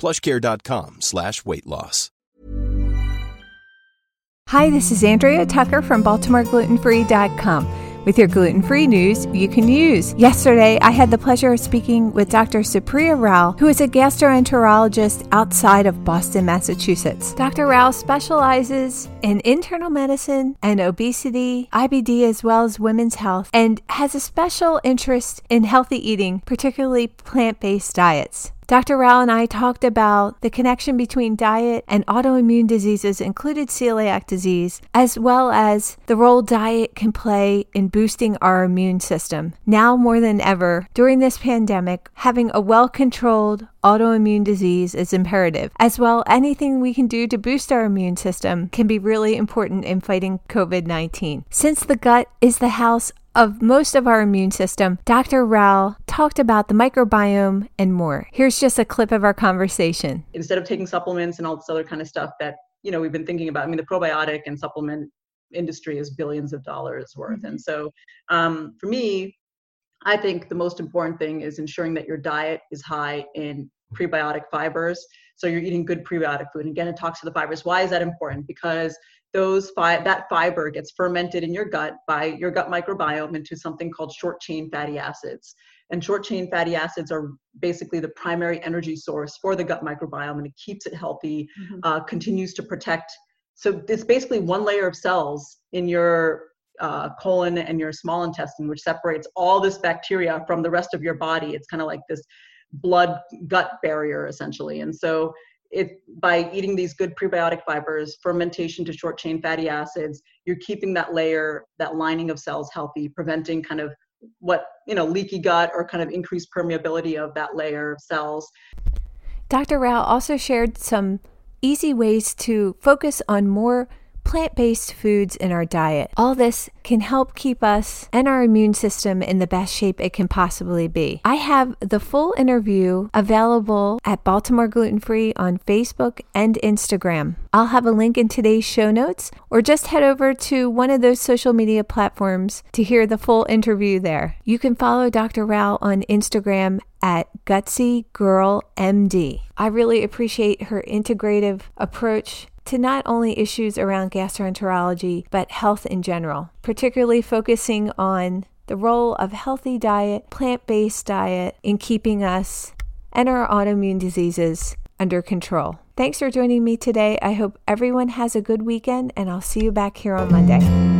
plushcare.com slash weight loss. Hi, this is Andrea Tucker from BaltimoreGlutenFree.com. With your gluten free news you can use. Yesterday, I had the pleasure of speaking with Dr. Supriya Rao, who is a gastroenterologist outside of Boston, Massachusetts. Dr. Rao specializes in internal medicine and obesity, IBD, as well as women's health, and has a special interest in healthy eating, particularly plant based diets. Dr. Rao and I talked about the connection between diet and autoimmune diseases, included celiac disease, as well as the role diet can play in boosting our immune system. Now more than ever, during this pandemic, having a well controlled autoimmune disease is imperative. As well, anything we can do to boost our immune system can be really important in fighting COVID 19. Since the gut is the house of most of our immune system, Dr. Rao talked about the microbiome and more. Here's just a clip of our conversation. Instead of taking supplements and all this other kind of stuff that, you know, we've been thinking about, I mean, the probiotic and supplement industry is billions of dollars worth. And so um, for me, I think the most important thing is ensuring that your diet is high in prebiotic fibers. So you're eating good prebiotic food. And again, it talks to the fibers. Why is that important? Because those fi- that fiber gets fermented in your gut by your gut microbiome into something called short chain fatty acids. And short chain fatty acids are basically the primary energy source for the gut microbiome, and it keeps it healthy, Mhm. uh, continues to protect. So it's basically one layer of cells in your uh, colon and your small intestine, which separates all this bacteria from the rest of your body. It's kind of like this blood gut barrier essentially. And so it by eating these good prebiotic fibers, fermentation to short chain fatty acids, you're keeping that layer, that lining of cells healthy, preventing kind of what you know leaky gut or kind of increased permeability of that layer of cells. Dr. Rao also shared some easy ways to focus on more plant based foods in our diet. All this can help keep us and our immune system in the best shape it can possibly be. I have the full interview available at Baltimore Gluten Free on Facebook and Instagram. I'll have a link in today's show notes, or just head over to one of those social media platforms to hear the full interview there. You can follow Dr. Rao on Instagram at Gutsy Girl MD. I really appreciate her integrative approach to not only issues around gastroenterology, but health in general, particularly focusing on the role of healthy diet, plant based diet in keeping us and our autoimmune diseases under control. Thanks for joining me today. I hope everyone has a good weekend, and I'll see you back here on Monday.